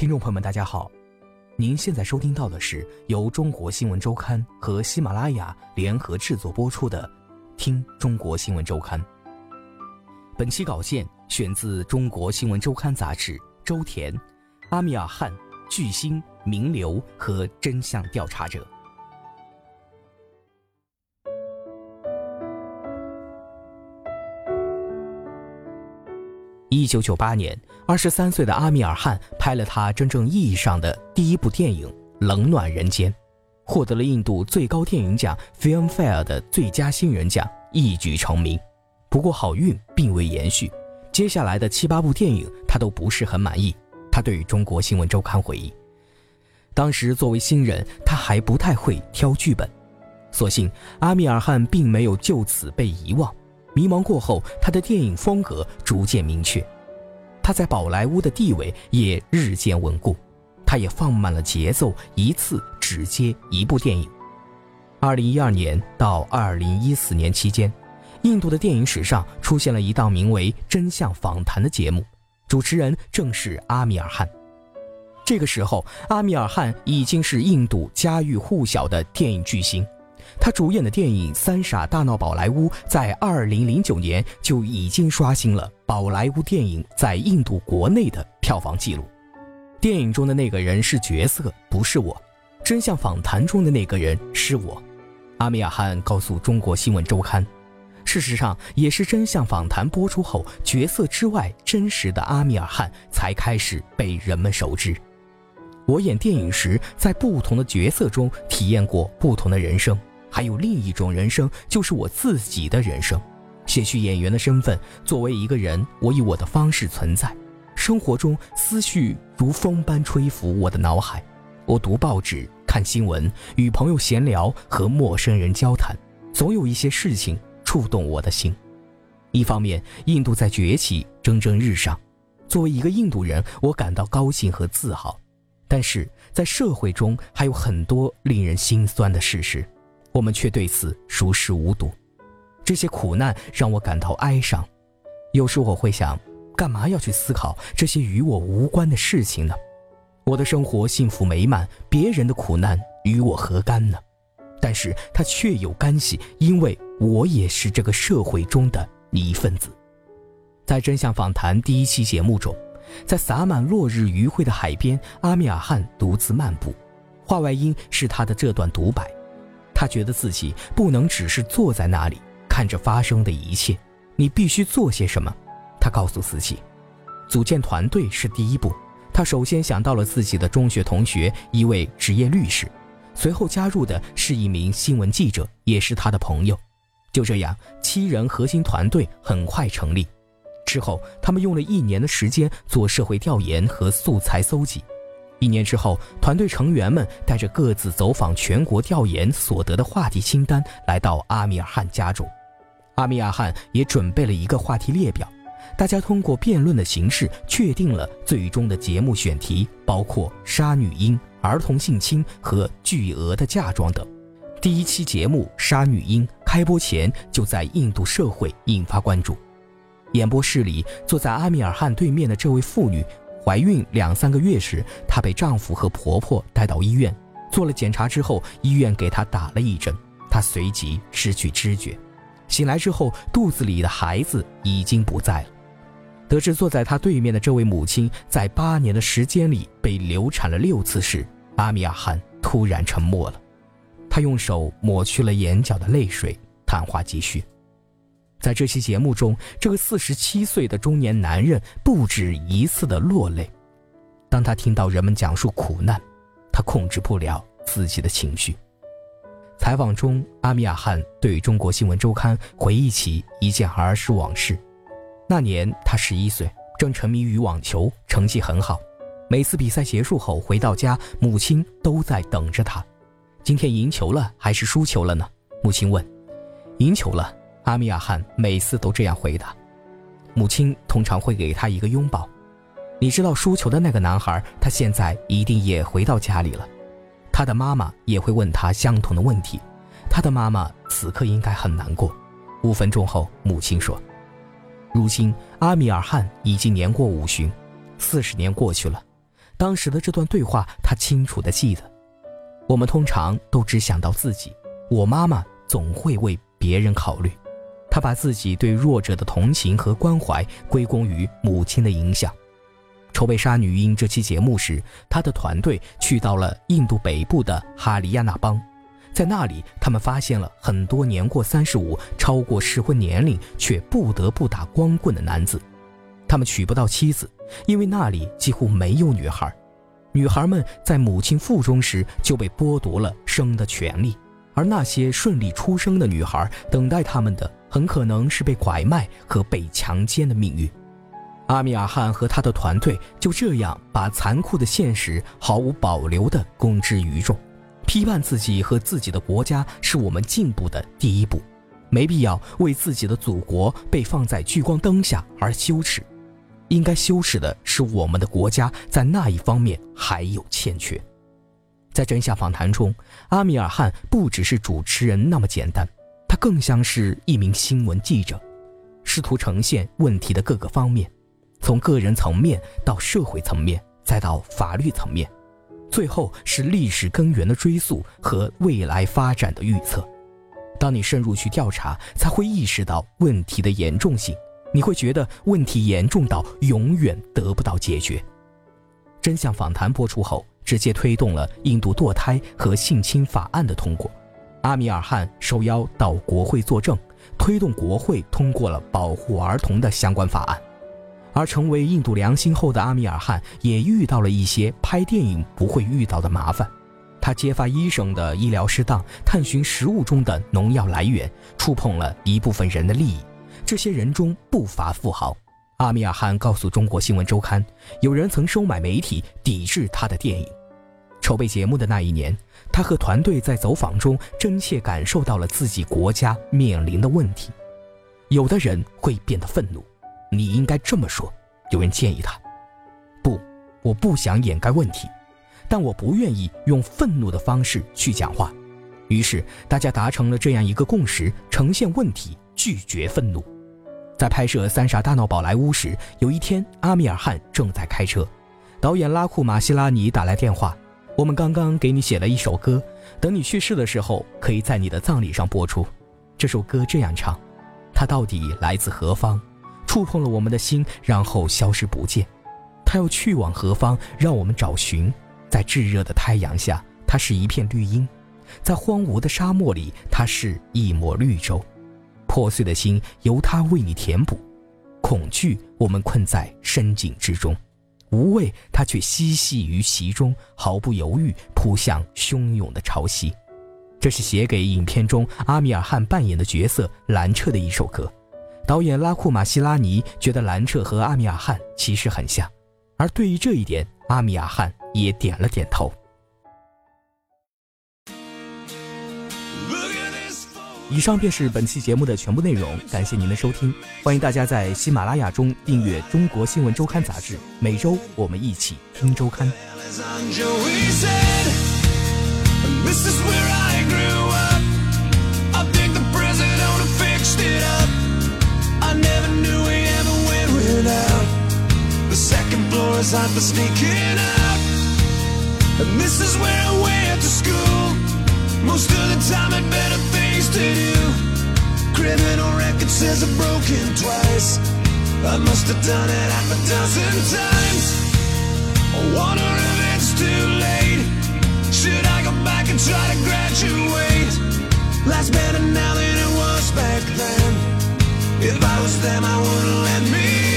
听众朋友们，大家好，您现在收听到的是由中国新闻周刊和喜马拉雅联合制作播出的《听中国新闻周刊》。本期稿件选自《中国新闻周刊》杂志，周田、阿米尔汗、巨星、名流和真相调查者。一九九八年，二十三岁的阿米尔汗拍了他真正意义上的第一部电影《冷暖人间》，获得了印度最高电影奖 Filmfare 的最佳新人奖，一举成名。不过好运并未延续，接下来的七八部电影他都不是很满意。他对于《中国新闻周刊》回忆，当时作为新人，他还不太会挑剧本，所幸阿米尔汗并没有就此被遗忘。迷茫过后，他的电影风格逐渐明确，他在宝莱坞的地位也日渐稳固。他也放慢了节奏，一次只接一部电影。二零一二年到二零一四年期间，印度的电影史上出现了一档名为《真相访谈》的节目，主持人正是阿米尔汗。这个时候，阿米尔汗已经是印度家喻户晓的电影巨星。他主演的电影《三傻大闹宝莱坞》在2009年就已经刷新了宝莱坞电影在印度国内的票房纪录。电影中的那个人是角色，不是我；真相访谈中的那个人是我。阿米尔汗告诉中国新闻周刊，事实上也是真相访谈播出后，角色之外真实的阿米尔汗才开始被人们熟知。我演电影时，在不同的角色中体验过不同的人生。还有另一种人生，就是我自己的人生。卸去演员的身份，作为一个人，我以我的方式存在。生活中，思绪如风般吹拂我的脑海。我读报纸、看新闻，与朋友闲聊，和陌生人交谈，总有一些事情触动我的心。一方面，印度在崛起，蒸蒸日上。作为一个印度人，我感到高兴和自豪。但是在社会中，还有很多令人心酸的事实。我们却对此熟视无睹，这些苦难让我感到哀伤。有时我会想，干嘛要去思考这些与我无关的事情呢？我的生活幸福美满，别人的苦难与我何干呢？但是它却有干系，因为我也是这个社会中的一份子。在《真相访谈》第一期节目中，在洒满落日余晖的海边，阿米尔汗独自漫步，话外音是他的这段独白。他觉得自己不能只是坐在那里看着发生的一切，你必须做些什么。他告诉自己，组建团队是第一步。他首先想到了自己的中学同学，一位职业律师，随后加入的是一名新闻记者，也是他的朋友。就这样，七人核心团队很快成立。之后，他们用了一年的时间做社会调研和素材搜集。一年之后，团队成员们带着各自走访全国调研所得的话题清单来到阿米尔汗家中。阿米尔汗也准备了一个话题列表，大家通过辩论的形式确定了最终的节目选题，包括杀女婴、儿童性侵和巨额的嫁妆等。第一期节目《杀女婴》开播前就在印度社会引发关注。演播室里，坐在阿米尔汗对面的这位妇女。怀孕两三个月时，她被丈夫和婆婆带到医院，做了检查之后，医院给她打了一针，她随即失去知觉。醒来之后，肚子里的孩子已经不在了。得知坐在她对面的这位母亲在八年的时间里被流产了六次时，阿米尔汗突然沉默了，他用手抹去了眼角的泪水，谈话继续。在这期节目中，这个四十七岁的中年男人不止一次的落泪。当他听到人们讲述苦难，他控制不了自己的情绪。采访中，阿米尔汗对中国新闻周刊回忆起一件儿时往事。那年他十一岁，正沉迷于网球，成绩很好。每次比赛结束后回到家，母亲都在等着他。今天赢球了还是输球了呢？母亲问。赢球了，阿米尔汗每次都这样回答。母亲通常会给他一个拥抱。你知道输球的那个男孩，他现在一定也回到家里了。他的妈妈也会问他相同的问题。他的妈妈此刻应该很难过。五分钟后，母亲说。如今，阿米尔汗已经年过五旬，四十年过去了，当时的这段对话他清楚地记得。我们通常都只想到自己，我妈妈总会为别人考虑，他把自己对弱者的同情和关怀归功于母亲的影响。筹备《杀女婴》这期节目时，他的团队去到了印度北部的哈里亚纳邦。在那里，他们发现了很多年过三十五、超过适婚年龄却不得不打光棍的男子。他们娶不到妻子，因为那里几乎没有女孩。女孩们在母亲腹中时就被剥夺了生的权利，而那些顺利出生的女孩，等待他们的很可能是被拐卖和被强奸的命运。阿米尔汗和他的团队就这样把残酷的现实毫无保留地公之于众。批判自己和自己的国家是我们进步的第一步，没必要为自己的祖国被放在聚光灯下而羞耻，应该羞耻的是我们的国家在那一方面还有欠缺。在真相访谈中，阿米尔汗不只是主持人那么简单，他更像是一名新闻记者，试图呈现问题的各个方面，从个人层面到社会层面，再到法律层面。最后是历史根源的追溯和未来发展的预测。当你深入去调查，才会意识到问题的严重性。你会觉得问题严重到永远得不到解决。真相访谈播出后，直接推动了印度堕胎和性侵法案的通过。阿米尔汗受邀到国会作证，推动国会通过了保护儿童的相关法案。而成为印度良心后的阿米尔汗也遇到了一些拍电影不会遇到的麻烦，他揭发医生的医疗失当，探寻食物中的农药来源，触碰了一部分人的利益。这些人中不乏富豪。阿米尔汗告诉中国新闻周刊，有人曾收买媒体抵制他的电影。筹备节目的那一年，他和团队在走访中真切感受到了自己国家面临的问题。有的人会变得愤怒。你应该这么说，有人建议他。不，我不想掩盖问题，但我不愿意用愤怒的方式去讲话。于是大家达成了这样一个共识：呈现问题，拒绝愤怒。在拍摄《三傻大闹宝莱坞》时，有一天阿米尔汗正在开车，导演拉库马希拉尼打来电话：“我们刚刚给你写了一首歌，等你去世的时候，可以在你的葬礼上播出。这首歌这样唱：它到底来自何方？”触碰了我们的心，然后消失不见。它要去往何方？让我们找寻。在炙热的太阳下，它是一片绿荫；在荒芜的沙漠里，它是一抹绿洲。破碎的心由它为你填补。恐惧，我们困在深井之中；无畏，他却嬉戏于其中，毫不犹豫扑向汹涌的潮汐。这是写给影片中阿米尔汗扮演的角色兰彻的一首歌。导演拉库马希拉尼觉得兰彻和阿米尔汗其实很像，而对于这一点，阿米尔汗也点了点头。以上便是本期节目的全部内容，感谢您的收听，欢迎大家在喜马拉雅中订阅《中国新闻周刊》杂志，每周我们一起听周刊。Most of the time had better things to do Criminal record says I've broken twice. I must have done it half a dozen times. I wonder if it's too late. Should I go back and try to graduate? Life's better now than it was back then. If I was them I wouldn't let me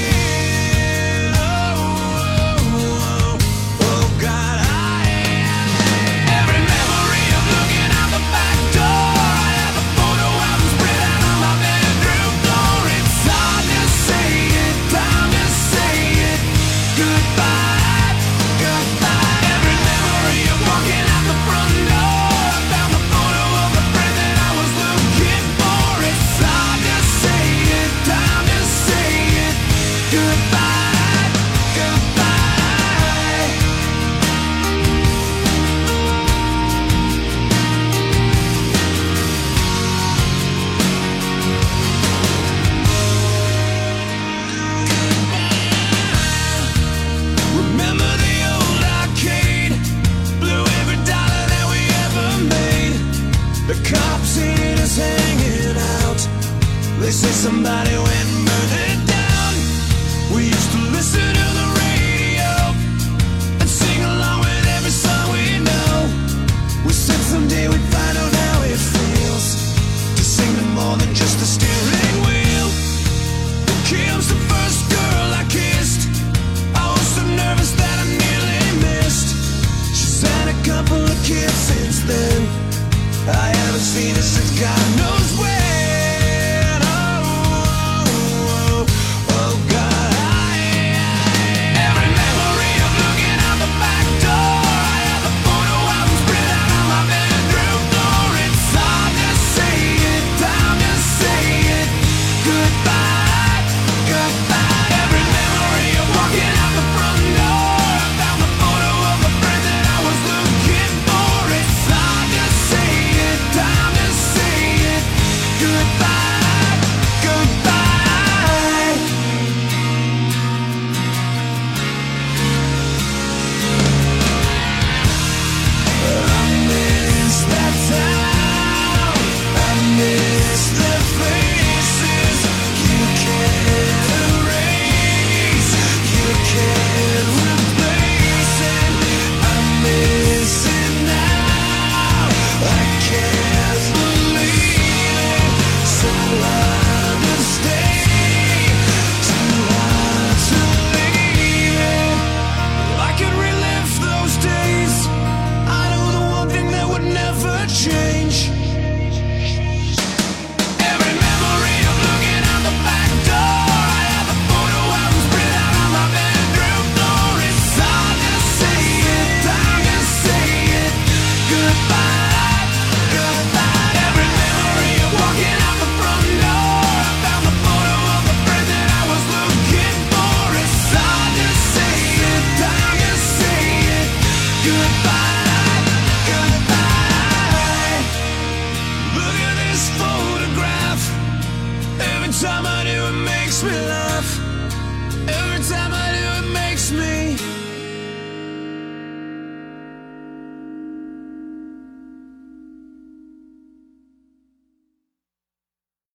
Venus has God no